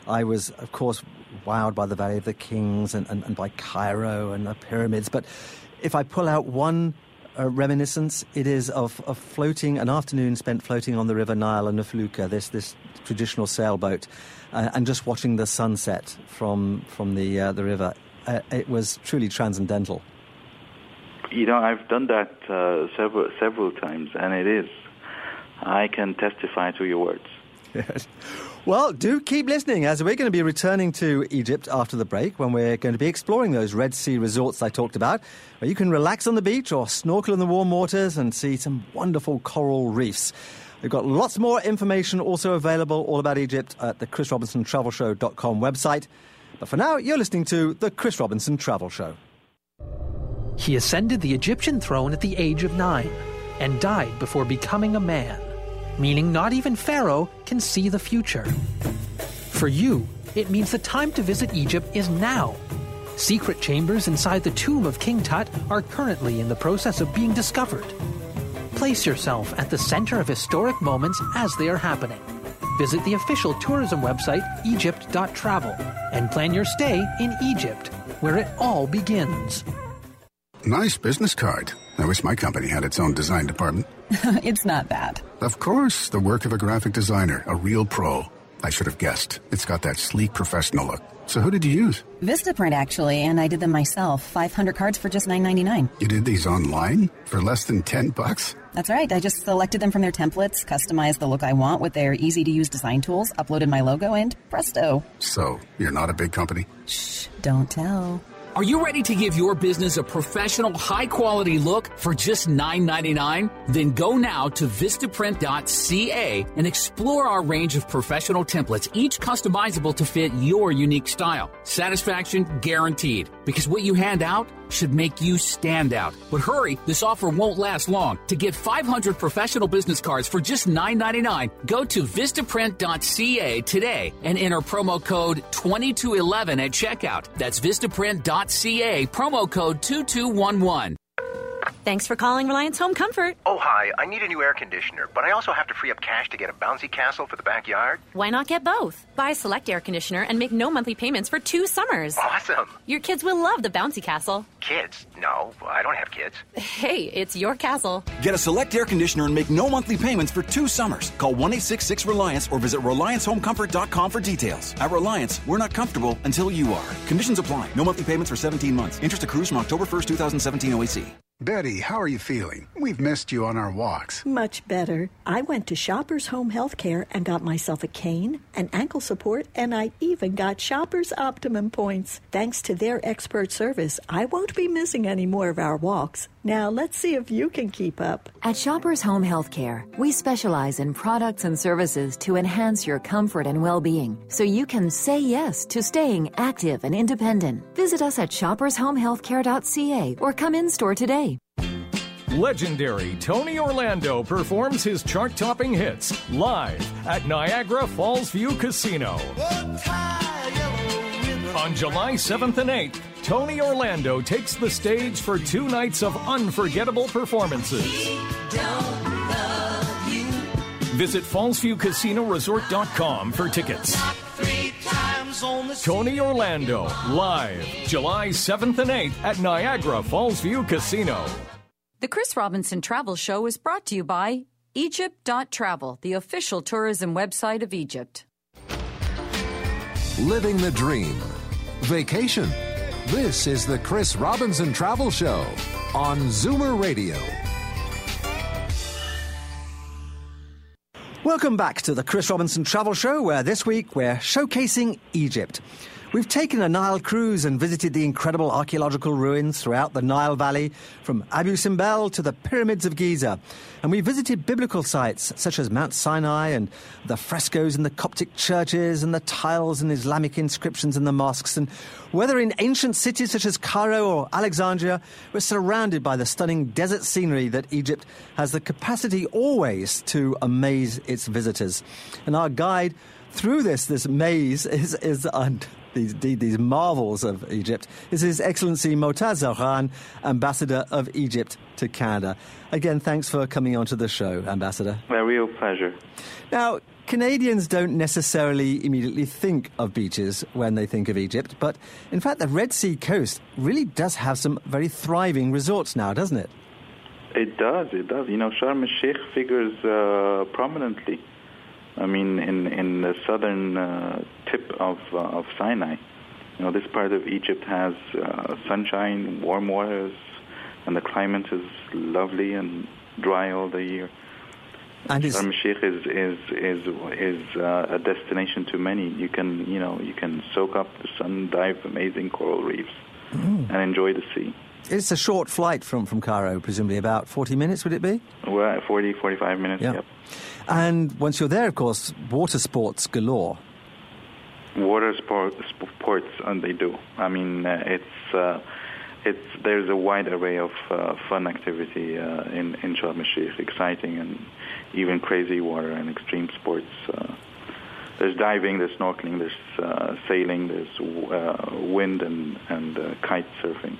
I was, of course, wowed by the Valley of the Kings and, and, and by Cairo and the pyramids. But if I pull out one uh, reminiscence, it is of, of floating, an afternoon spent floating on the River Nile in a felucca, this, this traditional sailboat uh, and just watching the sunset from from the uh, the river. Uh, it was truly transcendental. You know, I've done that uh, several several times, and it is. I can testify to your words. Yes. Well, do keep listening as we're going to be returning to Egypt after the break when we're going to be exploring those Red Sea resorts I talked about, where you can relax on the beach or snorkel in the warm waters and see some wonderful coral reefs. We've got lots more information also available all about Egypt at the Chris Robinson Travel Show.com website. But for now, you're listening to the Chris Robinson Travel Show. He ascended the Egyptian throne at the age of nine and died before becoming a man, meaning not even Pharaoh can see the future. For you, it means the time to visit Egypt is now. Secret chambers inside the tomb of King Tut are currently in the process of being discovered. Place yourself at the center of historic moments as they are happening. Visit the official tourism website, Egypt.travel, and plan your stay in Egypt, where it all begins. Nice business card. I wish my company had its own design department. it's not that. Of course, the work of a graphic designer, a real pro. I should have guessed. It's got that sleek professional look. So who did you use? Vistaprint, actually, and I did them myself. 500 cards for just $9.99. You did these online? For less than 10 bucks? That's right. I just selected them from their templates, customized the look I want with their easy to use design tools, uploaded my logo, and presto. So, you're not a big company? Shh, don't tell. Are you ready to give your business a professional, high quality look for just $9.99? Then go now to Vistaprint.ca and explore our range of professional templates, each customizable to fit your unique style. Satisfaction guaranteed, because what you hand out should make you stand out. But hurry, this offer won't last long. To get 500 professional business cards for just $9.99, go to Vistaprint.ca today and enter promo code 2211 at checkout. That's Vistaprint.ca, promo code 2211. Thanks for calling Reliance Home Comfort. Oh, hi. I need a new air conditioner, but I also have to free up cash to get a bouncy castle for the backyard. Why not get both? Buy a select air conditioner and make no monthly payments for two summers. Awesome. Your kids will love the bouncy castle. Kids? No, I don't have kids. Hey, it's your castle. Get a select air conditioner and make no monthly payments for two summers. Call 1 866 Reliance or visit RelianceHomeComfort.com for details. At Reliance, we're not comfortable until you are. Conditions apply. No monthly payments for 17 months. Interest accrues from October 1st, 2017 OAC. Betty, how are you feeling? We've missed you on our walks. Much better. I went to Shoppers Home Healthcare and got myself a cane, an ankle support, and I even got Shoppers Optimum points. Thanks to their expert service, I won't be missing any more of our walks. Now, let's see if you can keep up. At Shoppers Home Healthcare, we specialize in products and services to enhance your comfort and well being so you can say yes to staying active and independent. Visit us at shoppershomehealthcare.ca or come in store today. Legendary Tony Orlando performs his chart topping hits live at Niagara Falls View Casino. On July 7th and 8th, Tony Orlando takes the stage for two nights of unforgettable performances. Visit FallsviewCasinoResort.com for tickets. Tony Orlando, live July 7th and 8th at Niagara Falls View Casino. The Chris Robinson Travel Show is brought to you by Egypt.travel, the official tourism website of Egypt. Living the dream. Vacation. This is the Chris Robinson Travel Show on Zoomer Radio. Welcome back to the Chris Robinson Travel Show, where this week we're showcasing Egypt. We've taken a Nile cruise and visited the incredible archaeological ruins throughout the Nile Valley, from Abu Simbel to the pyramids of Giza. And we visited biblical sites such as Mount Sinai and the frescoes in the Coptic churches and the tiles and Islamic inscriptions in the mosques. And whether in ancient cities such as Cairo or Alexandria, we're surrounded by the stunning desert scenery that Egypt has the capacity always to amaze its visitors. And our guide through this this maze is is these these marvels of Egypt This is His Excellency Motaz Zahran, Ambassador of Egypt to Canada. Again, thanks for coming on to the show, Ambassador. A real pleasure. Now, Canadians don't necessarily immediately think of beaches when they think of Egypt, but in fact, the Red Sea coast really does have some very thriving resorts now, doesn't it? It does, it does. You know, Sharm el Sheikh figures uh, prominently I mean, in in the southern uh, tip of uh, of Sinai. You know, this part of Egypt has uh, sunshine, warm waters, and the climate is lovely and dry all the year. And Sharm el Sheikh is is is is uh, a destination to many. You can you know you can soak up the sun, dive amazing coral reefs, Mm. and enjoy the sea. It's a short flight from, from Cairo, presumably about 40 minutes, would it be? We're 40, 45 minutes. Yeah. Yep. And once you're there, of course, water sports galore. water sport, sports and they do i mean uh, it's uh, it's there's a wide array of uh, fun activity uh, in in Sharm el Sheikh exciting and even crazy water and extreme sports uh, there's diving there's snorkeling there's uh, sailing there's uh, wind and and uh, kite surfing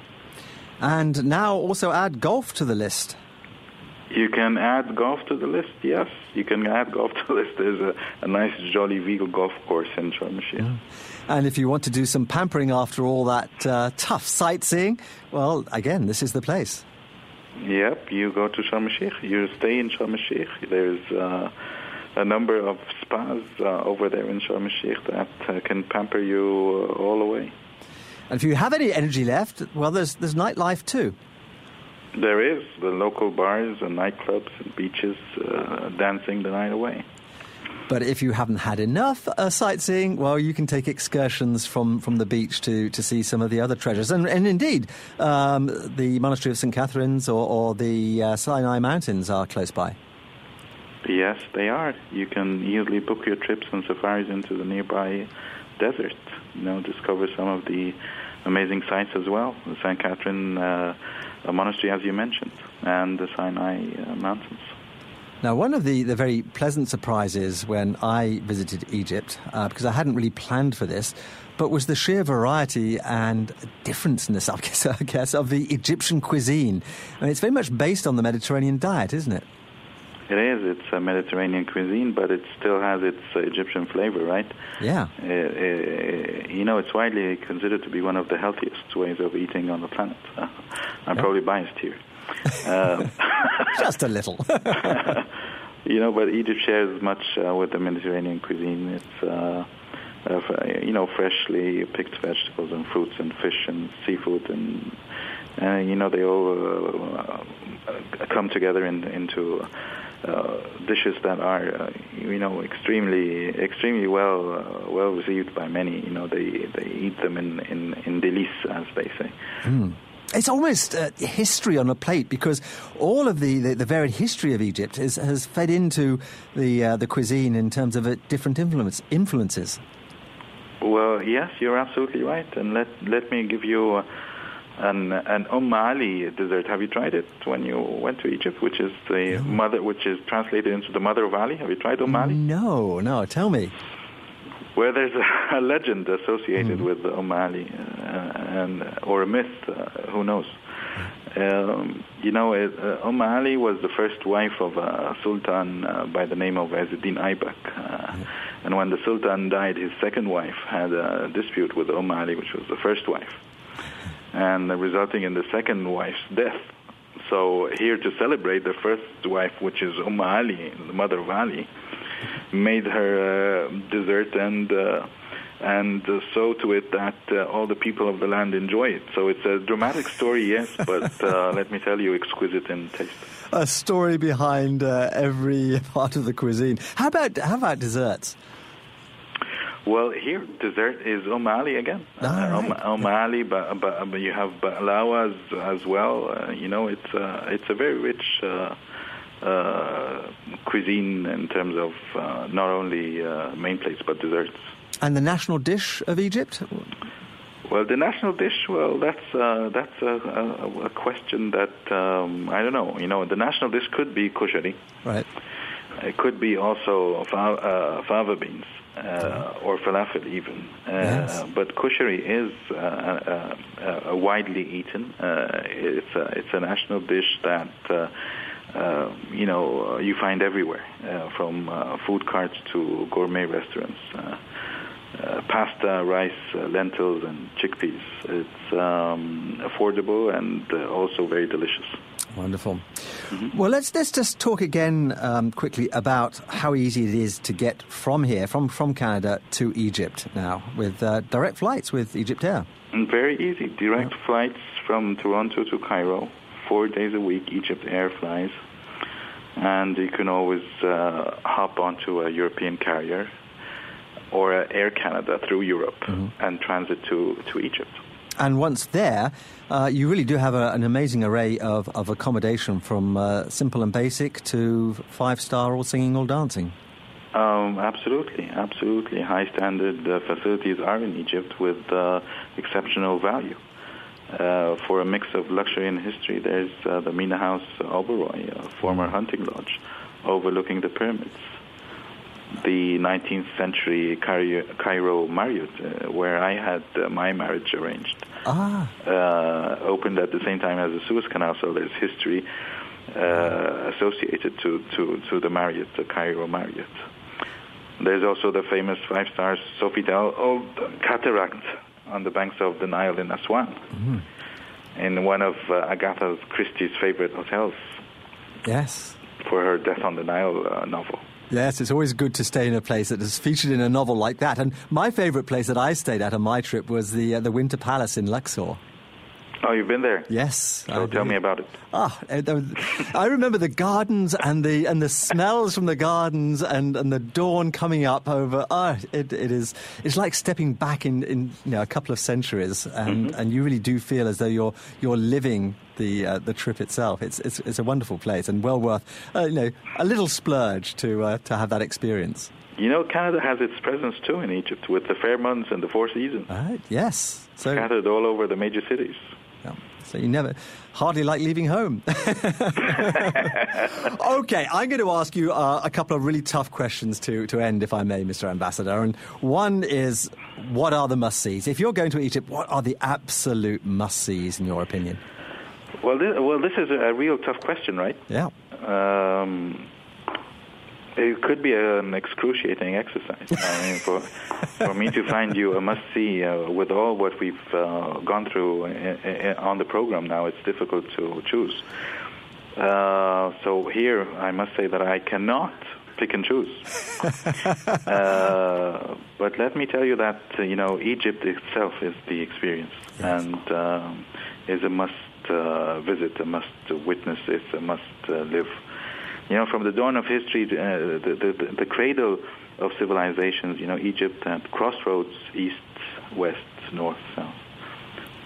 And now also add golf to the list. You can add golf to the list yes you can add golf to the list there's a, a nice Jolie Ville golf course in Sharm el Sheikh And if you want to do some pampering after all that uh, tough sightseeing, well, again, this is the place. Yep, you go to Sharm el Sheikh. You stay in Sharm el Sheikh. There's uh, a number of spas uh, over there in Sharm el Sheikh that uh, can pamper you uh, all the way. And if you have any energy left, well, there's, there's nightlife too. There is the local bars and nightclubs and beaches uh, dancing the night away. But if you haven't had enough uh, sightseeing, well, you can take excursions from, from the beach to, to see some of the other treasures. And, and indeed, um, the Monastery of St. Catherine's or, or the uh, Sinai Mountains are close by. Yes, they are. You can easily book your trips and safaris into the nearby desert. You know, discover some of the amazing sites as well. St. Catherine uh, A monastery, as you mentioned, and the Sinai uh, Mountains. Now, one of the, the very pleasant surprises when I visited Egypt, uh, because I hadn't really planned for this, but was the sheer variety and differenceness, I guess, I guess of the Egyptian cuisine. I mean, it's very much based on the Mediterranean diet, isn't it? It is. It's a Mediterranean cuisine, but it still has its uh, Egyptian flavor, right? Yeah. Uh, uh, you know, it's widely considered to be one of the healthiest ways of eating on the planet. I'm probably biased here. Um, Just a little. you know, but Egypt shares much uh, with the Mediterranean cuisine. It's, uh, uh, you know, freshly picked vegetables and fruits and fish and seafood and Uh, you know, they all uh, come together in, into dishes that are, uh, you know, extremely, extremely well, uh, well received by many. You know, they they eat them in in in délices, as they say. Mm. It's almost uh, history on a plate because all of the, the, the varied history of Egypt is, has fed into the uh, the cuisine in terms of uh, different influence, influences. Well, yes, you're absolutely right. And let let me give you uh, an an Umm Ali dessert. Have you tried it when you went to Egypt? Which is the no. mother, which is translated into the mother of Ali. Have you tried Umm Ali? No, no. Tell me. Well, there's a, a legend associated mm. with Umm Ali, uh, and or a myth. Uh, who knows? Um, you know, it, uh, Umm Ali was the first wife of a sultan uh, by the name of Izzuddin Aibak. Uh, and when the sultan died, his second wife had a dispute with Umm Ali, which was the first wife, and resulting in the second wife's death. So here to celebrate the first wife, which is Umm Ali, the mother of Ali, made her uh, dessert and uh, and uh, so to it that uh, all the people of the land enjoy it. So it's a dramatic story, yes, but uh, let me tell you, exquisite in taste. A story behind uh, every part of the cuisine. How about how about desserts? Well, here dessert is Umm Ali again. Uh, right. Umm Ali, but, but, but, you have balawas as well. Uh, you know, it's uh, it's a very rich uh, uh, cuisine in terms of uh, not only main plates but desserts. And the national dish of Egypt? Well, the national dish, well, that's uh, that's a, a, a, question that um, I don't know. You know, the national dish could be kushari. Right. It could be also fa- uh, fava beans uh, or falafel even. Uh, yes. But kushari is uh, uh, widely eaten. it's a, it's a national dish that. Uh, you know, uh, you find everywhere, uh, from food carts to gourmet restaurants. Uh, pasta, rice, uh, lentils, and chickpeas. It's um, affordable and uh, also very delicious. Wonderful. Mm-hmm. Well, let's let's just talk again um, quickly about how easy it is to get from here, from from Canada to Egypt now, with uh, direct flights with Egypt Air. Mm, very easy, direct yeah. flights from Toronto to Cairo, four days a week. Egypt Air flies, and you can always uh, hop onto a European carrier or Air Canada through Europe mm-hmm. and transit to, to Egypt. And once there, uh, you really do have a, an amazing array of, of accommodation from uh, simple and basic to five star, all singing, all dancing. Um, absolutely, absolutely. High standard uh, facilities are in Egypt with uh, exceptional value. Uh, for a mix of luxury and history, there's uh, the Mina House Oberoi, a former hunting lodge overlooking the pyramids the 19th century Cairo Marriott, uh, where I had uh, my marriage arranged. Ah. Uh, opened at the same time as the Suez Canal, so there's history uh, associated to, to, to the Marriott, the Cairo Marriott. There's also the famous five-star Sofitel Old Cataract on the banks of the Nile in Aswan, mm-hmm. in one of uh, Agatha Christie's favorite hotels. Yes. For her Death on the Nile uh, novel. Yes, it's always good to stay in a place that is featured in a novel like that. And my favourite place that I stayed at on my trip was the uh, the Winter Palace in Luxor. Oh, you've been there? Yes. So tell me about it. Ah, I remember the gardens and the and the smells from the gardens and, and the dawn coming up over. Ah, it, it is. It's like stepping back in, in you know, a couple of centuries, and, mm-hmm. and you really do feel as though you're you're living the uh, the trip itself. It's, it's it's a wonderful place and well worth uh, you know a little splurge to uh, to have that experience. You know, Canada has its presence too in Egypt with the Fairmonts and the Four Seasons. Right. Yes. So scattered all over the major cities. Yeah. So you never, hardly like leaving home. okay, I'm going to ask you uh, a couple of really tough questions to, to end, if I may, Mr. Ambassador. And one is, what are the must-sees? If you're going to Egypt, what are the absolute must-sees, in your opinion? Well, this, well, this is a real tough question, right? Yeah. Um, it could be an excruciating exercise. I mean, for for me to find you a must see uh, with all what we've uh, gone through in, in, on the program now, it's difficult to choose. Uh, so here, I must say that I cannot pick and choose. Uh, but let me tell you that uh, you know Egypt itself is the experience, yes. and um, is a must uh, visit, a must witness, it's a must uh, live. You know, from the dawn of history, uh, the, the, the cradle of civilizations, you know, Egypt at crossroads, east, west, north, south.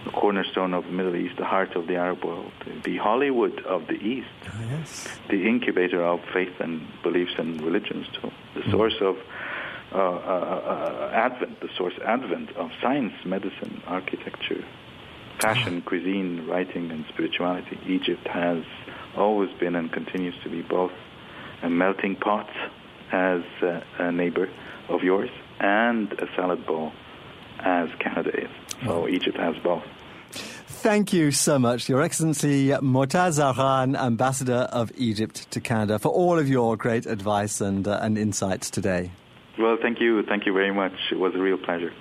The cornerstone of the Middle East, the heart of the Arab world, the Hollywood of the East, oh, yes. the incubator of faith and beliefs and religions too, the mm. source of uh, uh, uh, advent, the source advent of science, medicine, architecture, fashion, cuisine, writing, and spirituality. Egypt has always been and continues to be both a melting pot as uh, a neighbor of yours and a salad bowl as Canada is. So Egypt has both. Thank you so much, Your Excellency Motaz Zahran, Ambassador of Egypt to Canada, for all of your great advice and, uh, and insights today. Well, thank you. Thank you very much. It was a real pleasure.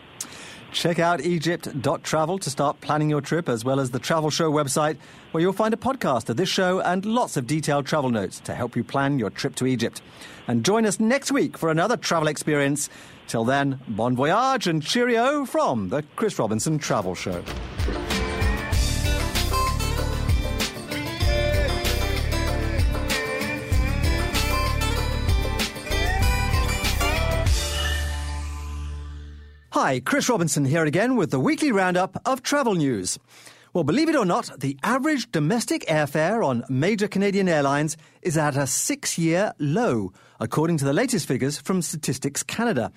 Check out egypt.travel to start planning your trip, as well as the Travel Show website, where you'll find a podcast of this show and lots of detailed travel notes to help you plan your trip to Egypt. And join us next week for another travel experience. Till then, bon voyage and cheerio from the Chris Robinson Travel Show. Hi, Chris Robinson here again with the weekly roundup of travel news. Well, believe it or not, the average domestic airfare on major Canadian airlines is at a six year low, according to the latest figures from Statistics Canada.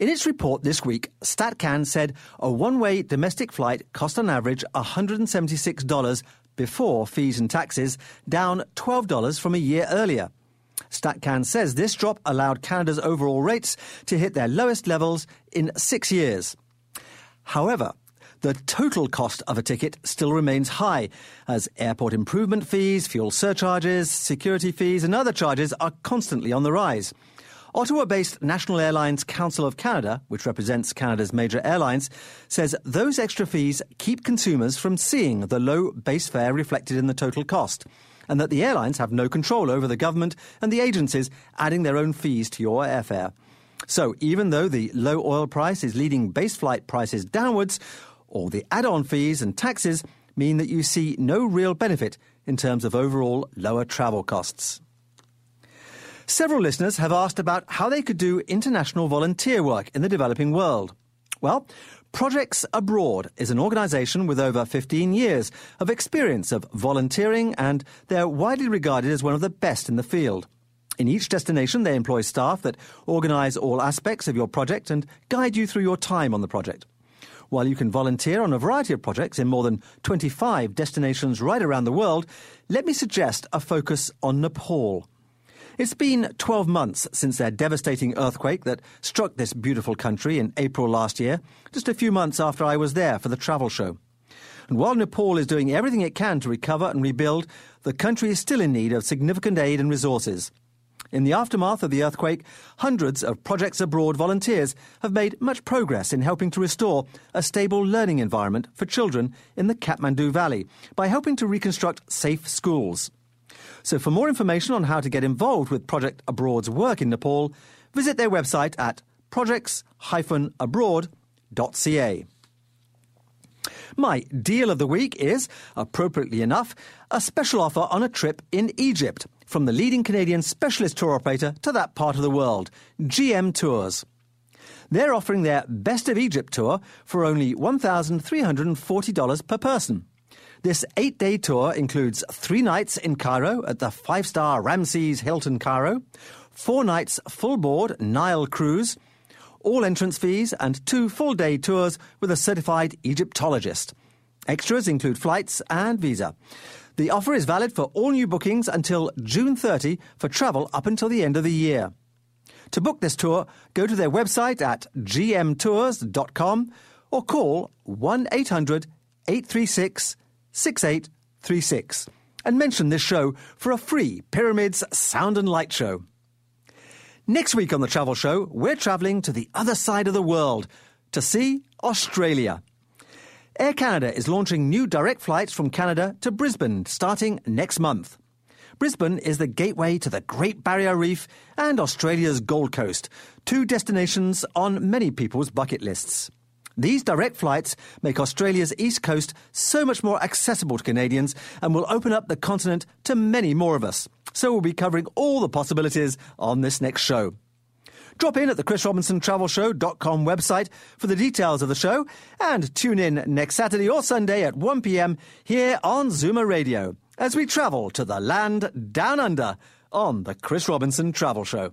In its report this week, StatCan said a one way domestic flight cost on average $176 before fees and taxes, down $12 from a year earlier. StatCan says this drop allowed Canada's overall rates to hit their lowest levels in six years. However, the total cost of a ticket still remains high, as airport improvement fees, fuel surcharges, security fees, and other charges are constantly on the rise. Ottawa based National Airlines Council of Canada, which represents Canada's major airlines, says those extra fees keep consumers from seeing the low base fare reflected in the total cost and that the airlines have no control over the government and the agencies adding their own fees to your airfare. So, even though the low oil price is leading base flight prices downwards, all the add on fees and taxes mean that you see no real benefit in terms of overall lower travel costs. Several listeners have asked about how they could do international volunteer work in the developing world. Well, Projects Abroad is an organisation with over 15 years of experience of volunteering and they're widely regarded as one of the best in the field. In each destination, they employ staff that organise all aspects of your project and guide you through your time on the project. While you can volunteer on a variety of projects in more than 25 destinations right around the world, let me suggest a focus on Nepal. It's been 12 months since their devastating earthquake that struck this beautiful country in April last year, just a few months after I was there for the travel show. And while Nepal is doing everything it can to recover and rebuild, the country is still in need of significant aid and resources. In the aftermath of the earthquake, hundreds of Projects Abroad volunteers have made much progress in helping to restore a stable learning environment for children in the Kathmandu Valley by helping to reconstruct safe schools. So for more information on how to get involved with Project Abroad's work in Nepal, visit their website at projects-abroad.ca. My deal of the week is, appropriately enough, a special offer on a trip in Egypt from the leading Canadian specialist tour operator to that part of the world, GM Tours. They're offering their Best of Egypt tour for only $1,340 per person. This eight day tour includes three nights in Cairo at the five star Ramses Hilton Cairo, four nights full board Nile cruise, all entrance fees, and two full day tours with a certified Egyptologist. Extras include flights and visa. The offer is valid for all new bookings until June 30 for travel up until the end of the year. To book this tour, go to their website at gmtours.com or call 1 800 836 6836 and mention this show for a free Pyramids Sound and Light show. Next week on the Travel Show, we're travelling to the other side of the world to see Australia. Air Canada is launching new direct flights from Canada to Brisbane starting next month. Brisbane is the gateway to the Great Barrier Reef and Australia's Gold Coast, two destinations on many people's bucket lists. These direct flights make Australia's east coast so much more accessible to Canadians and will open up the continent to many more of us. So we'll be covering all the possibilities on this next show. Drop in at the Chris Robinson Travel Show.com website for the details of the show and tune in next Saturday or Sunday at 1 p.m. here on Zoomer Radio as we travel to the land down under on the Chris Robinson Travel Show.